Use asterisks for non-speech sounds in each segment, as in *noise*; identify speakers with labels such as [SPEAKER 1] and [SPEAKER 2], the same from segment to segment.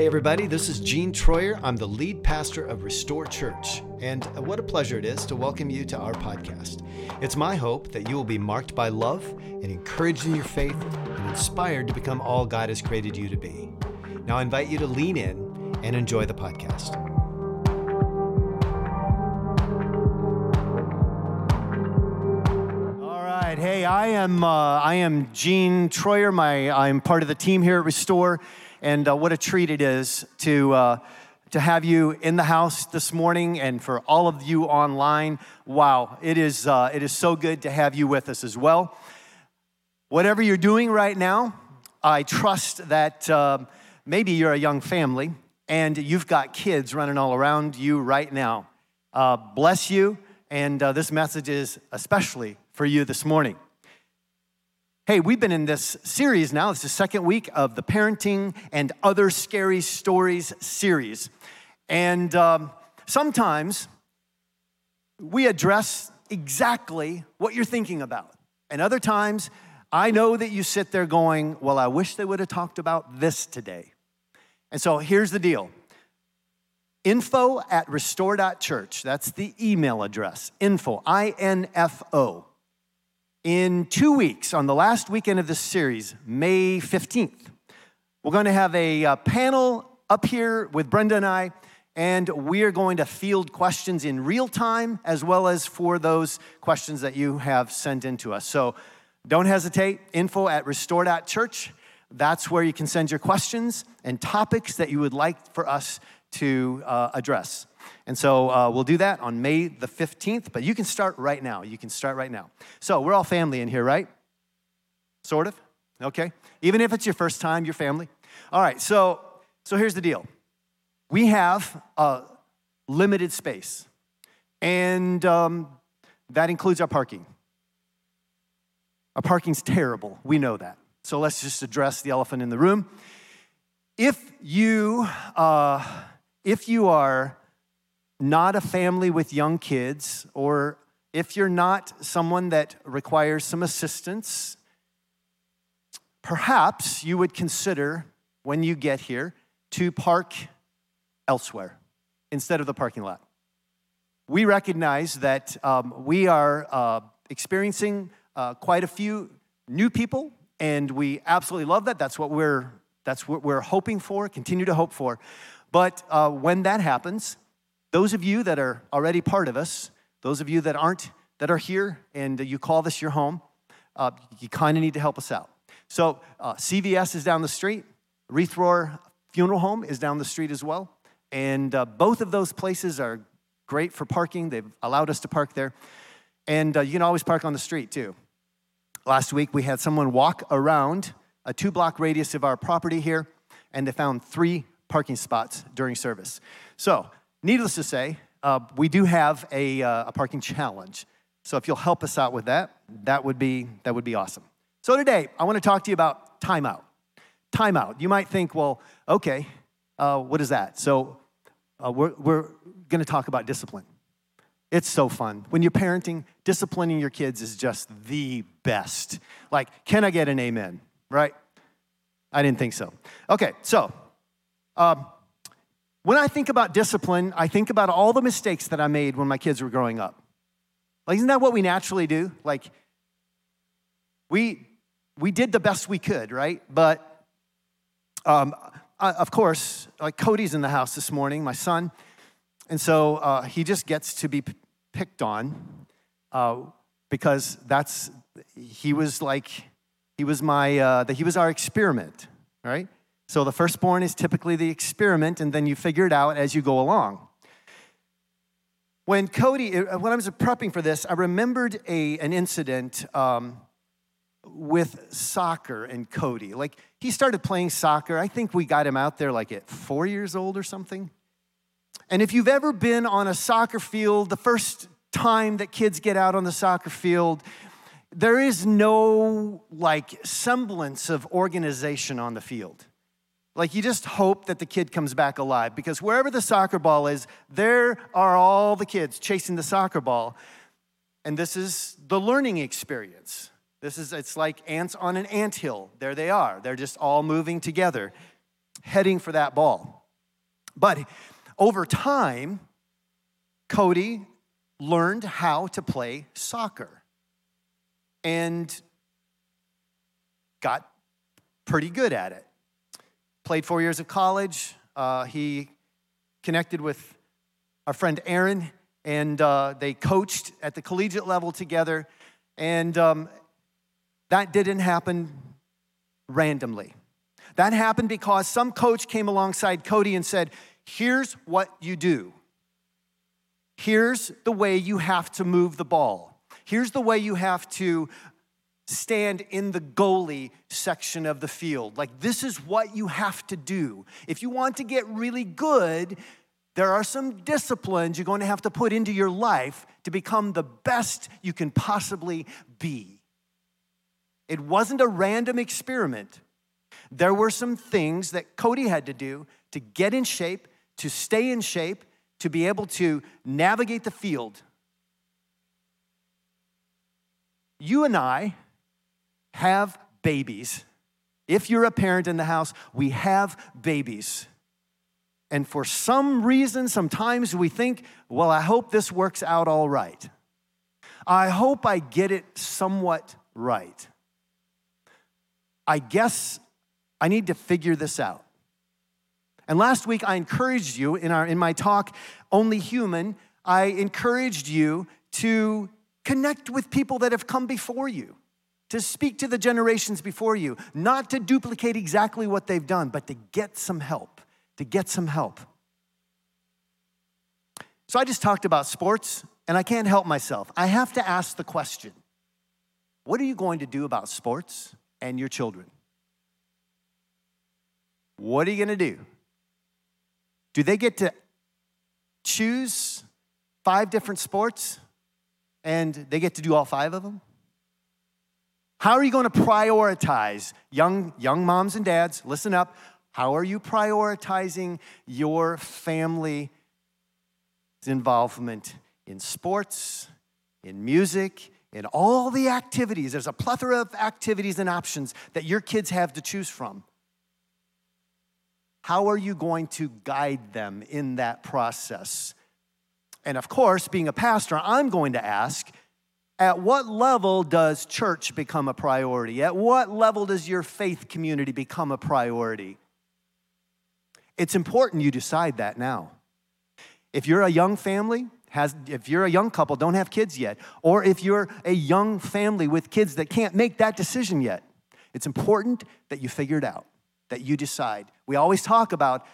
[SPEAKER 1] Hey, everybody, this is Gene Troyer. I'm the lead pastor of Restore Church, and what a pleasure it is to welcome you to our podcast. It's my hope that you will be marked by love and encouraged in your faith and inspired to become all God has created you to be. Now, I invite you to lean in and enjoy the podcast. All right, hey, I am uh, I am Gene Troyer. My I'm part of the team here at Restore. And uh, what a treat it is to, uh, to have you in the house this morning and for all of you online. Wow, it is, uh, it is so good to have you with us as well. Whatever you're doing right now, I trust that um, maybe you're a young family and you've got kids running all around you right now. Uh, bless you, and uh, this message is especially for you this morning. Hey, we've been in this series now. It's the second week of the Parenting and Other Scary Stories series. And um, sometimes we address exactly what you're thinking about. And other times, I know that you sit there going, Well, I wish they would have talked about this today. And so here's the deal info at restore.church. That's the email address. Info, I N F O, in two weeks, on the last weekend of this series, May 15th, we're going to have a, uh, panel up here with Brenda and I, and we are going to field questions in real time as well as for those questions that you have sent in to us. So don't hesitate. Info at restore.church. That's where you can send your questions and topics that you would like for us to uh, address. And so uh, we'll do that on May the 15th, but you can start right now. You can start right now. So we're all family in here, right? Sort of? Okay. Even if it's your first time, your family. All right, so, so here's the deal we have a limited space, and um, that includes our parking. Our parking's terrible. We know that. So let's just address the elephant in the room. If you, uh, if you are not a family with young kids, or if you're not someone that requires some assistance, perhaps you would consider when you get here to park elsewhere instead of the parking lot. We recognize that um, we are uh, experiencing uh, quite a few new people, and we absolutely love that. That's what we're that's what we're hoping for, continue to hope for. But uh, when that happens, those of you that are already part of us, those of you that aren't, that are here and you call this your home, uh, you kind of need to help us out. So uh, CVS is down the street. Wreath Roar Funeral Home is down the street as well. And uh, both of those places are great for parking. They've allowed us to park there. And uh, you can always park on the street too. Last week we had someone walk around a two block radius of our property here, and they found three parking spots during service. So Needless to say, uh, we do have a, uh, a parking challenge. So if you'll help us out with that, that would be, that would be awesome. So today, I want to talk to you about timeout. Timeout. You might think, well, okay, uh, what is that? So uh, we're, we're going to talk about discipline. It's so fun. When you're parenting, disciplining your kids is just the best. Like, can I get an amen? Right? I didn't think so. Okay, so um, when I think about discipline, I think about all the mistakes that I made when my kids were growing up. Like, isn't that what we naturally do? Like, we, we did the best we could, right? But um, I, of course, like Cody's in the house this morning, my son, and so uh, he just gets to be p- picked on uh, because that's he was like he was my uh, that he was our experiment, right? So the firstborn is typically the experiment, and then you figure it out as you go along. When Cody, uh, when I was prepping for this, I remembered a, an incident um, with soccer and Cody. Like he started playing soccer. I think we got him out there like at four years old or something. And if you've ever been on a soccer field, the first time that kids get out on the soccer field, there is no like semblance of organization on the field. Like you just hope that the kid comes back alive because wherever the soccer ball is, there are all the kids chasing the soccer ball. And this is the learning experience. This is it's like ants on an ant hill. There they are. They're just all moving together. heading for that ball. But over time, Cody learned how to play soccer and got pretty good at it. Played four years of college. Uh, he connected with our friend Aaron, and uh, they coached at the collegiate level together. And um, that didn't happen randomly. That happened because some coach came alongside Cody and said, Here's what you do. Here's the way you have to move the ball. Here's the way you have to stand in the goalie section of the field. Like, this is what you have to do. If you want to get really good, there are some disciplines you're going to have to put into your life to become the best you can possibly be. It wasn't a random experiment. There were some things that Cody had to do to get in shape, to stay in shape, to be able to navigate the field. You and I have babies. If you're a parent in the house, we have babies. And for some reason, sometimes we think, well, I hope this works out all right. I hope I get it somewhat right. I guess I need to figure this out. And last week, I encouraged you in, our, in my talk, Only Human, I encouraged you to connect with people that have come before you to speak to the generations before you, not to duplicate exactly what they've done, but to get some help, to get some help. So I just talked about sports, and I can't help myself. I have to ask the question what are you going to do about sports and your children? What are you going to do? Do they get to choose five different sports and they get to do all five of them? How are you going to prioritize young, young moms and dads? Listen up. How are you prioritizing your family's involvement in sports, in music, in all the activities? There's a plethora of activities and options that your kids have to choose from. How are you going to guide them in that process? And of course, being a pastor, I'm going to ask at what level does church become a priority? At what level does your faith community become a priority? It's important you decide that now. If you're a young family, has, if you're a young couple, don't have kids yet, or if you're a young family with kids that can't make that decision yet, it's important that you figure it out, that you decide. We always talk about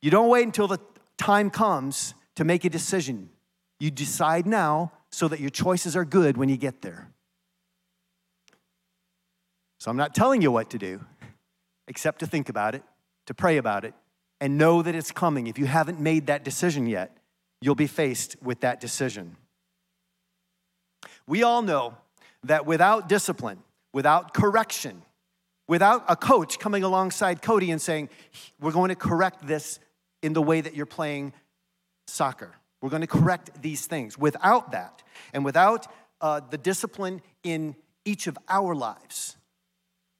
[SPEAKER 1] you don't wait until the time comes to make a decision. You decide now so that your choices are good when you get there. So I'm not telling you what to do, except to think about it, to pray about it, and know that it's coming. If you haven't made that decision yet, you'll be faced with that decision. We all know that without discipline, without correction, without a coach coming alongside Cody and saying, We're going to correct this in the way that you're playing soccer. We're going to correct these things. Without that, and without uh, the discipline in each of our lives,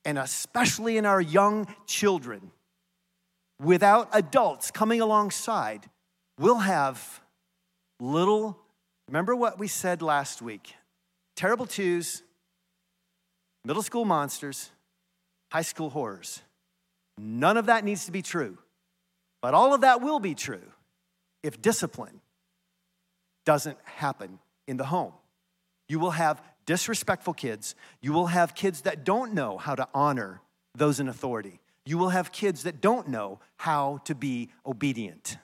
[SPEAKER 1] and especially in our young children, without adults coming alongside, we'll have little, remember what we said last week terrible twos, middle school monsters, high school horrors. None of that needs to be true, but all of that will be true if discipline doesn't happen in the home. You will have disrespectful kids. You will have kids that don't know how to honor those in authority. You will have kids that don't know how to be obedient.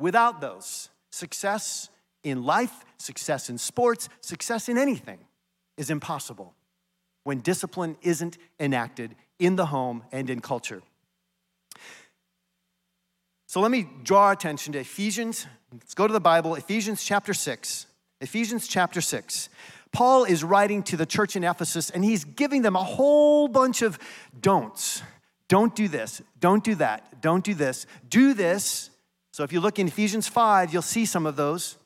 [SPEAKER 1] Without those, success in life, success in sports, success in anything is impossible when discipline isn't enacted in the home and in culture. So let me draw our attention to Ephesians. Let's go to the Bible, Ephesians chapter 6. Ephesians chapter 6. Paul is writing to the church in Ephesus and he's giving them a whole bunch of don'ts. Don't do this, don't do that, don't do this, do this. So if you look in Ephesians 5, you'll see some of those.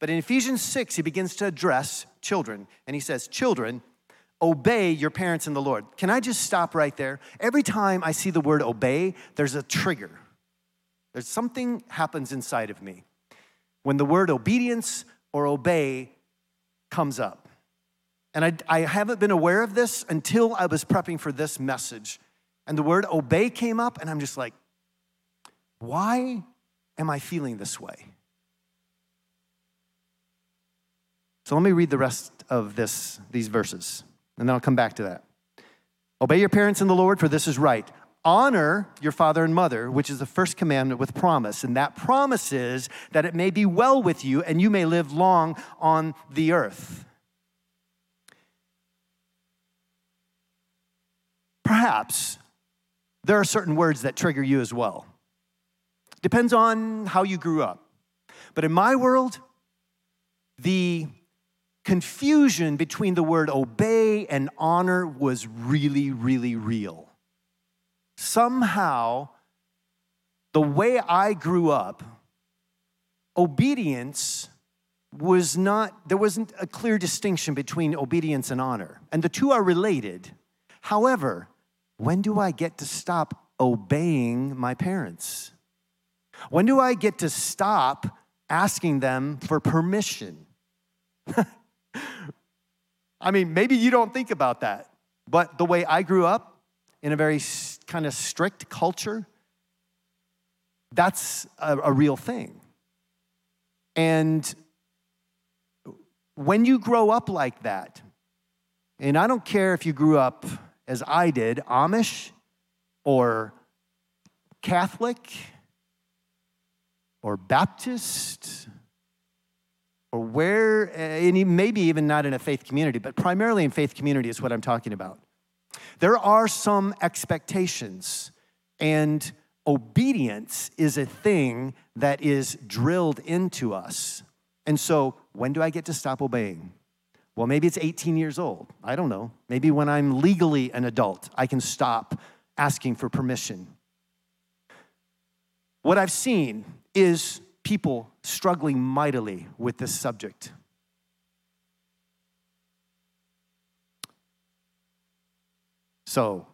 [SPEAKER 1] But in Ephesians 6, he begins to address children. And he says, Children, obey your parents in the Lord. Can I just stop right there? Every time I see the word obey, there's a trigger. There's something happens inside of me when the word obedience or obey comes up. And I, I haven't been aware of this until I was prepping for this message. And the word obey came up, and I'm just like, why am I feeling this way? So let me read the rest of this, these verses, and then I'll come back to that. Obey your parents in the Lord, for this is right. Honor your father and mother, which is the first commandment with promise. And that promise is that it may be well with you and you may live long on the earth. Perhaps there are certain words that trigger you as well. Depends on how you grew up. But in my world, the confusion between the word obey and honor was really, really real. Somehow, the way I grew up, obedience was not, there wasn't a clear distinction between obedience and honor. And the two are related. However, when do I get to stop obeying my parents? When do I get to stop asking them for permission? *laughs* I mean, maybe you don't think about that, but the way I grew up in a very kind of strict culture, that's a, a real thing. And when you grow up like that, and I don't care if you grew up as I did, Amish or Catholic or Baptist or where, eh, and maybe even not in a faith community, but primarily in faith community is what I'm talking about. There are some expectations, and obedience is a thing that is drilled into us. And so, when do I get to stop obeying? Well, maybe it's 18 years old. I don't know. Maybe when I'm legally an adult, I can stop asking for permission. What I've seen is people struggling mightily with this subject. So,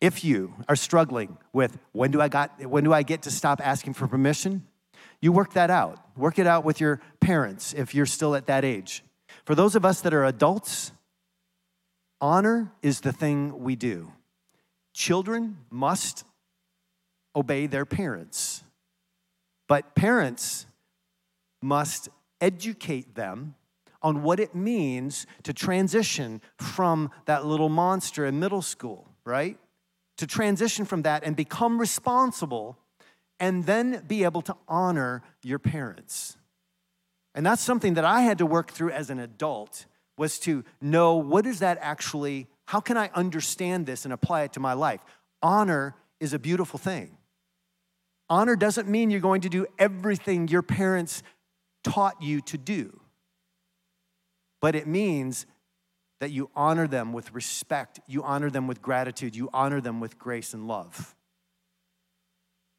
[SPEAKER 1] if you are struggling with when do I got when do I get to stop asking for permission? You work that out. Work it out with your parents if you're still at that age. For those of us that are adults, honor is the thing we do. Children must obey their parents. But parents must educate them on what it means to transition from that little monster in middle school, right? To transition from that and become responsible and then be able to honor your parents. And that's something that I had to work through as an adult was to know what is that actually how can I understand this and apply it to my life? Honor is a beautiful thing. Honor doesn't mean you're going to do everything your parents taught you to do, but it means that you honor them with respect, you honor them with gratitude, you honor them with grace and love.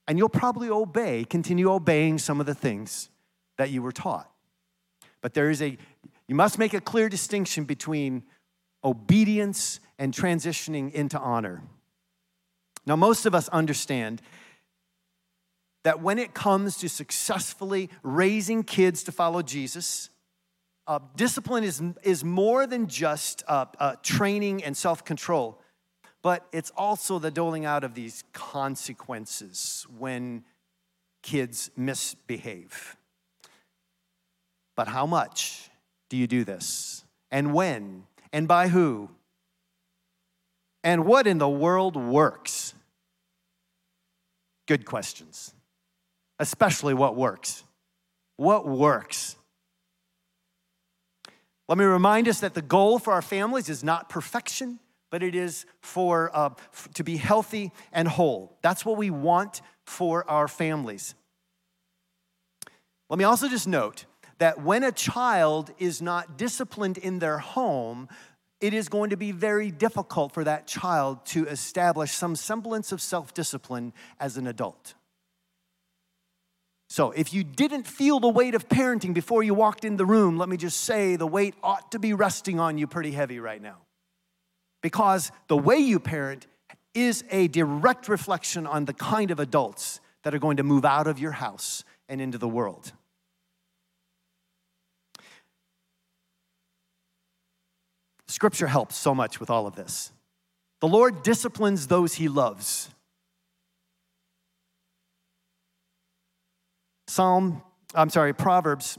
[SPEAKER 1] And you'll probably obey, continue obeying some of the things that you were taught. But there is a, you must make a clear distinction between obedience and transitioning into honor. Now, most of us understand that when it comes to successfully raising kids to follow Jesus, uh, discipline is, is more than just uh, uh, training and self control, but it's also the doling out of these consequences when kids misbehave. But how much do you do this? And when? And by who? And what in the world works? Good questions especially what works. What works? Let me remind us that the goal for our families is not perfection, but it is for uh, f- to be healthy and whole. That's what we want for our families. Let me also just note that when a child is not disciplined in their home, it is going to be very difficult for that child to establish some semblance of self discipline as an adult. So, if you didn't feel the weight of parenting before you walked in the room, let me just say the weight ought to be resting on you pretty heavy right now. because the way you parent is a direct reflection on the kind of adults that are going to move out of your house and into the world. Scripture helps so much with all of this. The Lord disciplines those he loves. Psalm, I'm sorry, Proverbs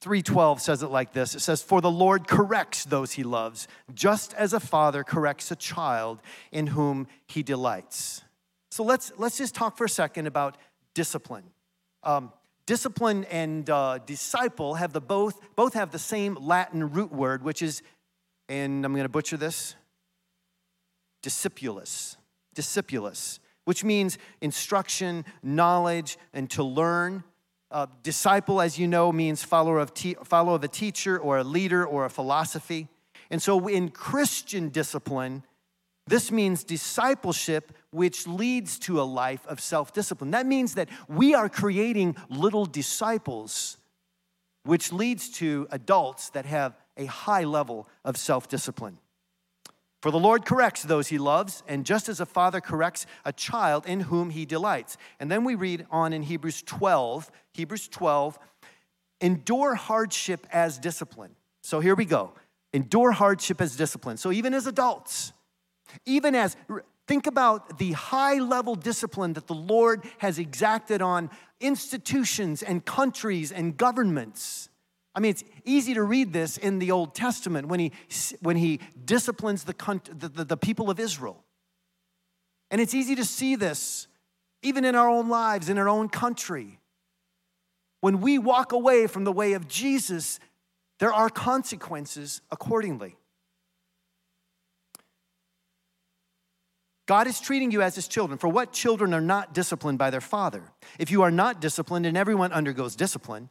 [SPEAKER 1] 3:12 says it like this. It says, "For the Lord corrects those he loves, just as a father corrects a child in whom he delights." So let's let's just talk for a second about discipline. Um, discipline and uh, disciple have the both both have the same Latin root word, which is, and I'm going to butcher this, discipulus. Discipulus, which means instruction, knowledge, and to learn. Uh, disciple, as you know, means follower of, te- follow of a teacher or a leader or a philosophy. And so in Christian discipline, this means discipleship, which leads to a life of self discipline. That means that we are creating little disciples, which leads to adults that have a high level of self discipline. For the Lord corrects those he loves, and just as a father corrects a child in whom he delights. And then we read on in Hebrews 12, Hebrews 12, endure hardship as discipline. So here we go. Endure hardship as discipline. So even as adults, even as think about the high level discipline that the Lord has exacted on institutions and countries and governments I mean, it's easy to read this in the Old Testament when he, when he disciplines the, the, the people of Israel. And it's easy to see this even in our own lives, in our own country. When we walk away from the way of Jesus, there are consequences accordingly. God is treating you as his children. For what children are not disciplined by their father? If you are not disciplined, and everyone undergoes discipline,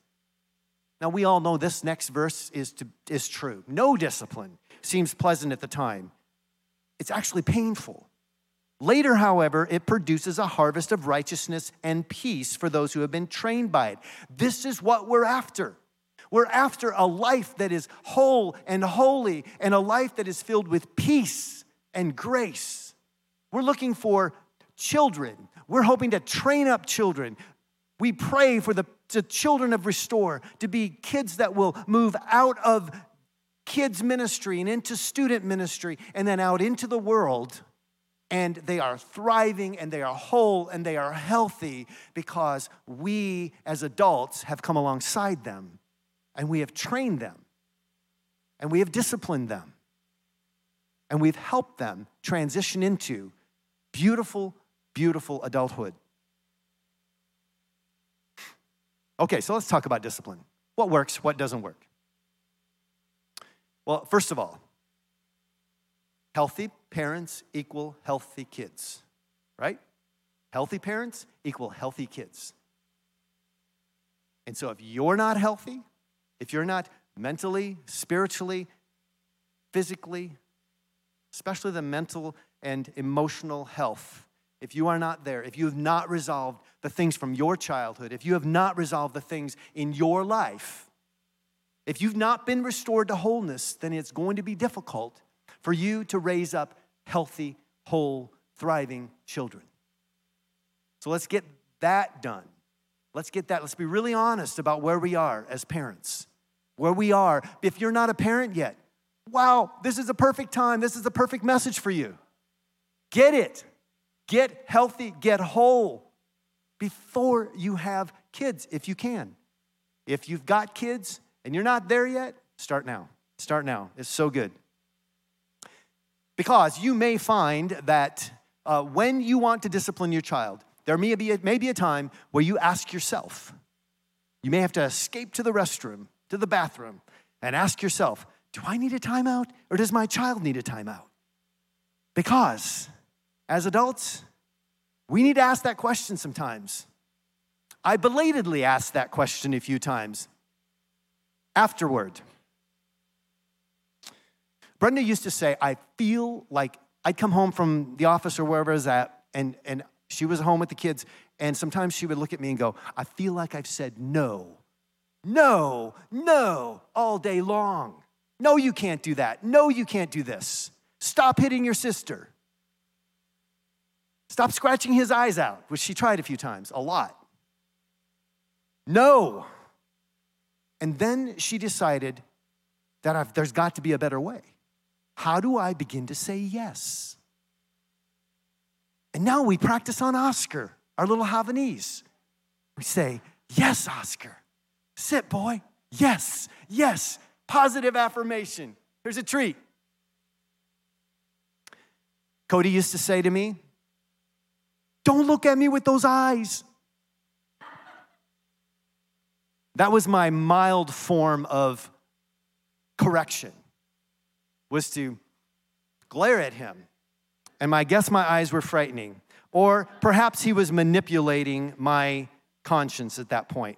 [SPEAKER 1] Now, we all know this next verse is, to, is true. No discipline seems pleasant at the time, it's actually painful. Later, however, it produces a harvest of righteousness and peace for those who have been trained by it. This is what we're after. We're after a life that is whole and holy and a life that is filled with peace and grace. We're looking for children. We're hoping to train up children. We pray for the, the children of Restore to be kids that will move out of kids' ministry and into student ministry and then out into the world. And they are thriving and they are whole and they are healthy because we as adults have come alongside them and we have trained them and we have disciplined them and we've helped them transition into beautiful, beautiful adulthood. Okay, so let's talk about discipline. What works, what doesn't work? Well, first of all, healthy parents equal healthy kids, right? Healthy parents equal healthy kids. And so if you're not healthy, if you're not mentally, spiritually, physically, especially the mental and emotional health, if you are not there, if you have not resolved the things from your childhood, if you have not resolved the things in your life, if you've not been restored to wholeness, then it's going to be difficult for you to raise up healthy, whole, thriving children. So let's get that done. Let's get that. Let's be really honest about where we are as parents. Where we are. If you're not a parent yet, wow, this is a perfect time. This is the perfect message for you. Get it. Get healthy, get whole before you have kids, if you can. If you've got kids and you're not there yet, start now. Start now. It's so good. Because you may find that uh, when you want to discipline your child, there may be, a, may be a time where you ask yourself, you may have to escape to the restroom, to the bathroom, and ask yourself, do I need a timeout or does my child need a timeout? Because as adults, We need to ask that question sometimes. I belatedly asked that question a few times afterward. Brenda used to say, I feel like I'd come home from the office or wherever I was at, and, and she was home with the kids, and sometimes she would look at me and go, I feel like I've said no, no, no all day long. No, you can't do that. No, you can't do this. Stop hitting your sister. Stop scratching his eyes out, which she tried a few times, a lot. No. And then she decided that I've, there's got to be a better way. How do I begin to say yes? And now we practice on Oscar, our little Havanese. We say, Yes, Oscar. Sit, boy. Yes, yes. Positive affirmation. Here's a treat. Cody used to say to me, Don't look at me with those eyes. That was my mild form of correction, was to glare at him. And I guess my eyes were frightening. Or perhaps he was manipulating my conscience at that point.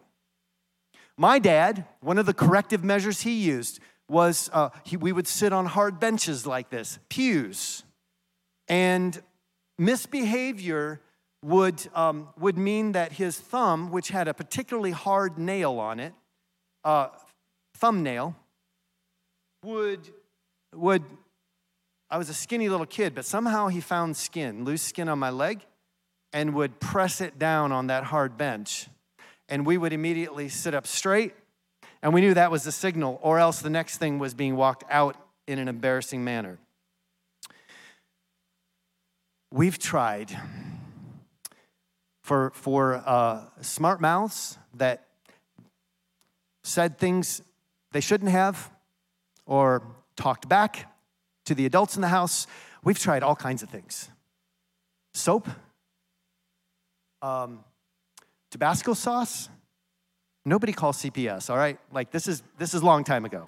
[SPEAKER 1] My dad, one of the corrective measures he used was uh, he, we would sit on hard benches like this, pews. And misbehavior would, um, would mean that his thumb, which had a particularly hard nail on it, uh, thumbnail, would, would, I was a skinny little kid, but somehow he found skin, loose skin on my leg, and would press it down on that hard bench. And we would immediately sit up straight, and we knew that was the signal, or else the next thing was being walked out in an embarrassing manner. We've tried for, for uh, smart mouths that said things they shouldn't have or talked back to the adults in the house. We've tried all kinds of things soap, um, Tabasco sauce. Nobody calls CPS, all right? Like this is this is a long time ago.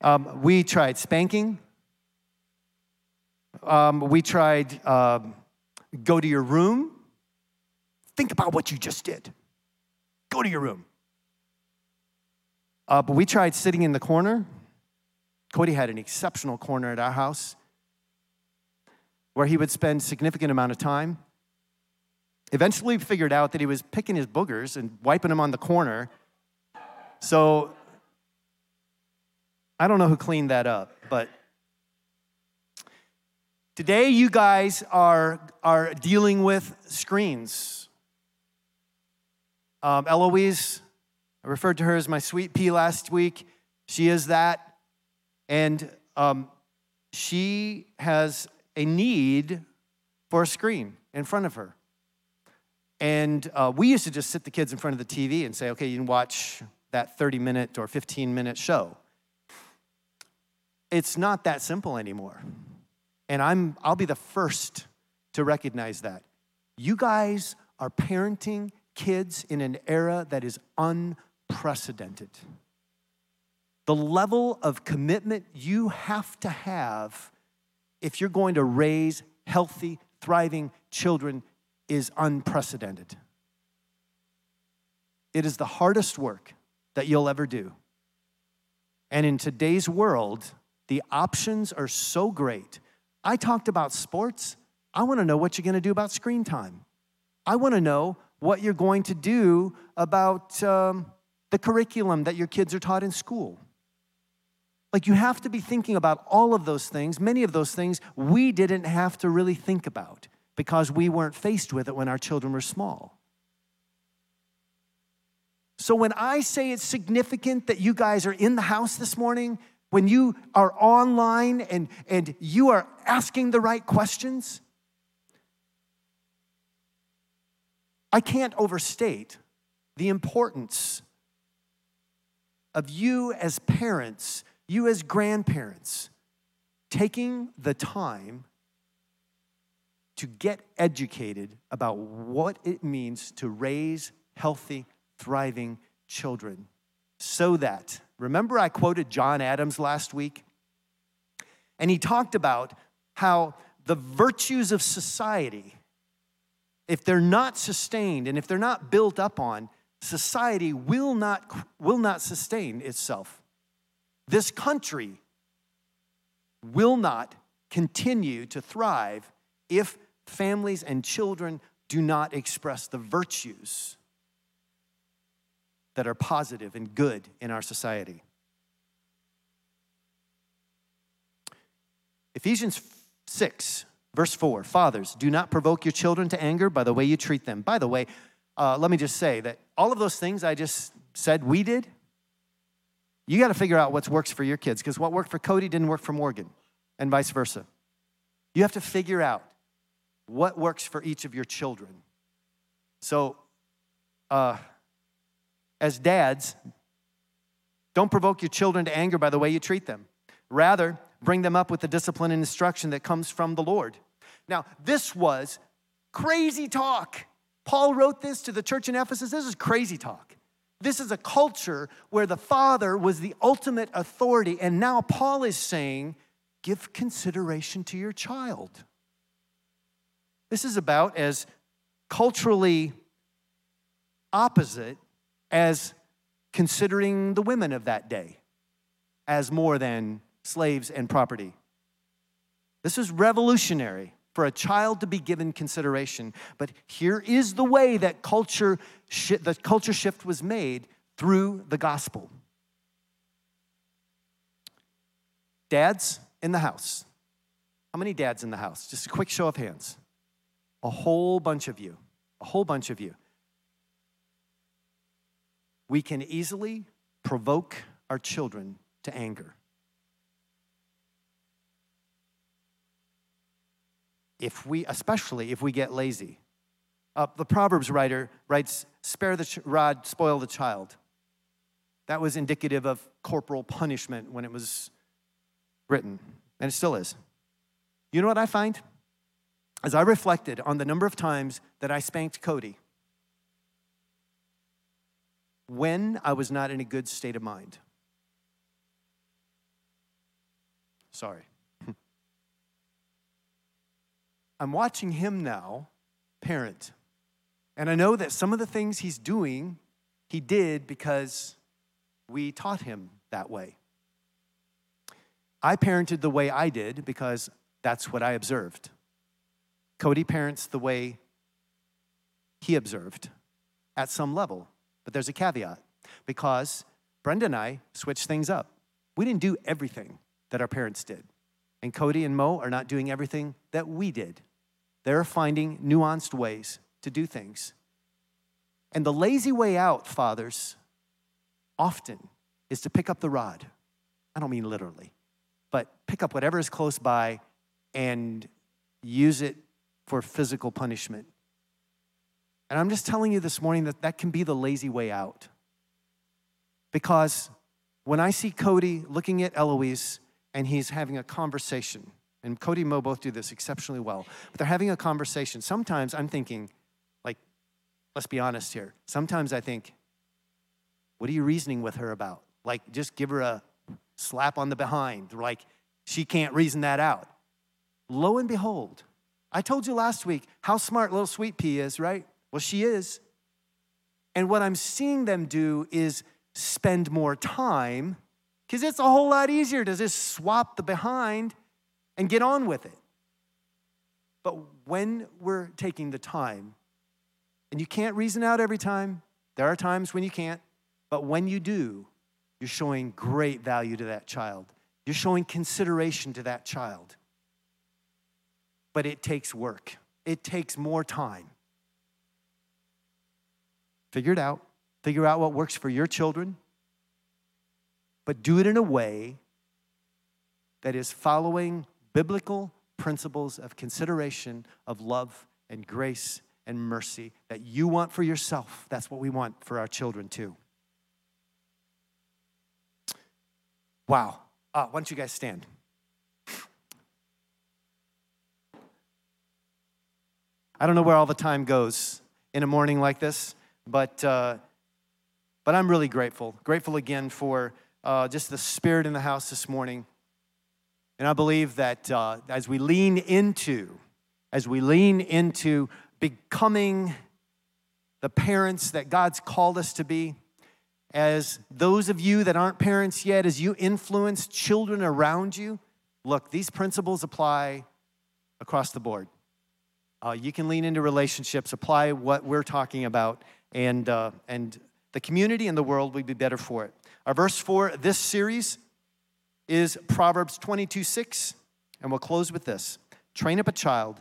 [SPEAKER 1] Um, we tried spanking. Um, we tried um, Go to your room. Think about what you just did. Go to your room. Uh, but we tried sitting in the corner. Cody had an exceptional corner at our house where he would spend significant amount of time. Eventually, figured out that he was picking his boogers and wiping them on the corner. So I don't know who cleaned that up, but Today, you guys are, are dealing with screens. Um, Eloise, I referred to her as my sweet pea last week. She is that. And um, she has a need for a screen in front of her. And uh, we used to just sit the kids in front of the TV and say, okay, you can watch that 30 minute or 15 minute show. It's not that simple anymore. And I'm, I'll be the first to recognize that. You guys are parenting kids in an era that is unprecedented. The level of commitment you have to have if you're going to raise healthy, thriving children is unprecedented. It is the hardest work that you'll ever do. And in today's world, the options are so great I talked about sports. I want to know what you're going to do about screen time. I want to know what you're going to do about um, the curriculum that your kids are taught in school. Like, you have to be thinking about all of those things. Many of those things we didn't have to really think about because we weren't faced with it when our children were small. So, when I say it's significant that you guys are in the house this morning, when you are online and, and you are asking the right questions, I can't overstate the importance of you as parents, you as grandparents, taking the time to get educated about what it means to raise healthy, thriving children so that Remember, I quoted John Adams last week? And he talked about how the virtues of society if they're not sustained and if they're not built up on, society will not, will not sustain itself. This country will not continue to thrive if families and children do not express the virtues that are positive and good in our society. Ephesians 6, verse 4 Fathers, do not provoke your children to anger by the way you treat them. By the way, uh, let me just say that all of those things I just said we did, you got to figure out what works for your kids because what worked for Cody didn't work for Morgan, and vice versa. You have to figure out what works for each of your children. So, uh, as dads, don't provoke your children to anger by the way you treat them. Rather, bring them up with the discipline and instruction that comes from the Lord. Now, this was crazy talk. Paul wrote this to the church in Ephesus. This is crazy talk. This is a culture where the father was the ultimate authority. And now Paul is saying, give consideration to your child. This is about as culturally opposite as considering the women of that day as more than slaves and property. This is revolutionary for a child to be given consideration. But here is the way that culture sh- the culture shift was made through the gospel. Dads in the house. How many dads in the house? Just a quick show of hands. A whole bunch of you, a whole bunch of you. We can easily provoke our children to anger. If we, especially if we get lazy. Uh, the Proverbs writer writes, Spare the ch- rod, spoil the child. That was indicative of corporal punishment when it was written, and it still is. You know what I find? as I reflected on the number of times that I spanked Cody when I was not in a good state of mind. Sorry. I'm watching him now parent. And I know that some of the things he's doing, he did because we taught him that way. I parented the way I did because that's what I observed. Cody parents the way he observed at some level. But there's a caveat because Brenda and I switched things up. We didn't do everything that our parents did. And Cody and Mo are not doing everything that we did. They're finding nuanced ways to do things. And the lazy way out, fathers, often is to pick up the rod. I don't mean literally, but pick up whatever is close by and use it for physical punishment. And I'm just telling you this morning that that can be the lazy way out. Because when I see Cody looking at Eloise and he's having a conversation, and Cody and Mo both do this exceptionally well, but they're having a conversation. Sometimes I'm thinking, like, let's be honest here. Sometimes I think, what are you reasoning with her about? Like, just give her a slap on the behind. Like, she can't reason that out. Lo and behold, I told you last week how smart little Sweet Pea is, right? Well, she is. And what I'm seeing them do is spend more time because it's a whole lot easier to just swap the behind and get on with it. But when we're taking the time, and you can't reason out every time, there are times when you can't, but when you do, you're showing great value to that child. You're showing consideration to that child but it takes work, it takes more time. Figure it out. Figure out what works for your children, but do it in a way that is following biblical principles of consideration, of love and grace and mercy that you want for yourself. That's what we want for our children too. Wow. Uh, why don't you guys stand? I don't know where all the time goes in a morning like this, but, uh, but I'm really grateful. Grateful again for uh, just the spirit in the house this morning. And I believe that uh, as we lean into, as we lean into becoming the parents that God's called us to be. As those of you that aren't parents yet, as you influence children around you, look, these principles apply across the board. Uh, you can lean into relationships, apply what we're talking about, and, uh, and the community and the world will be better for it. Our verse for this series is Proverbs 22 6, and we'll close with this Train up a child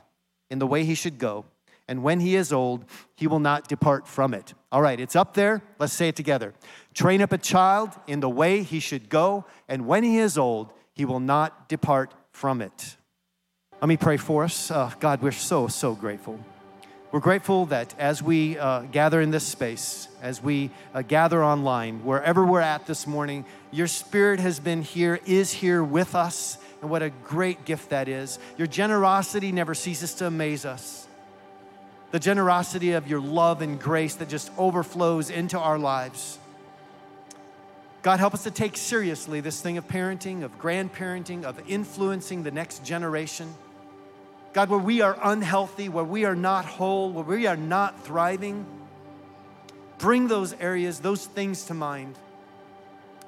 [SPEAKER 1] in the way he should go, and when he is old, he will not depart from it. All right, it's up there. Let's say it together. Train up a child in the way he should go, and when he is old, he will not depart from it. Let me pray for us. Uh, God, we're so, so grateful. We're grateful that as we uh, gather in this space, as we uh, gather online, wherever we're at this morning, your spirit has been here, is here with us, and what a great gift that is. Your generosity never ceases to amaze us. The generosity of your love and grace that just overflows into our lives. God, help us to take seriously this thing of parenting, of grandparenting, of influencing the next generation. God, where we are unhealthy, where we are not whole, where we are not thriving, bring those areas, those things to mind.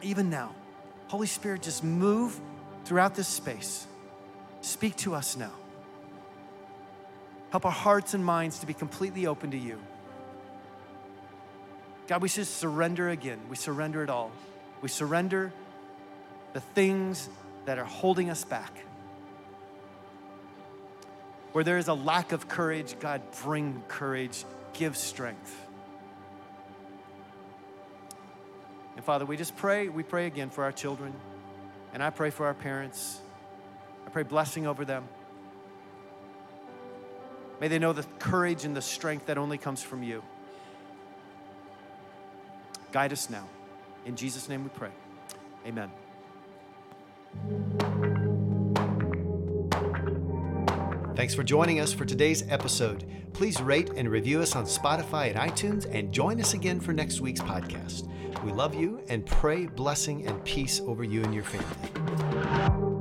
[SPEAKER 1] Even now, Holy Spirit, just move throughout this space. Speak to us now. Help our hearts and minds to be completely open to you. God, we just surrender again. We surrender it all. We surrender the things that are holding us back. Where there is a lack of courage, God, bring courage, give strength. And Father, we just pray, we pray again for our children, and I pray for our parents. I pray blessing over them. May they know the courage and the strength that only comes from you. Guide us now. In Jesus' name we pray. Amen. Thanks for joining us for today's episode. Please rate and review us on Spotify and iTunes and join us again for next week's podcast. We love you and pray blessing and peace over you and your family.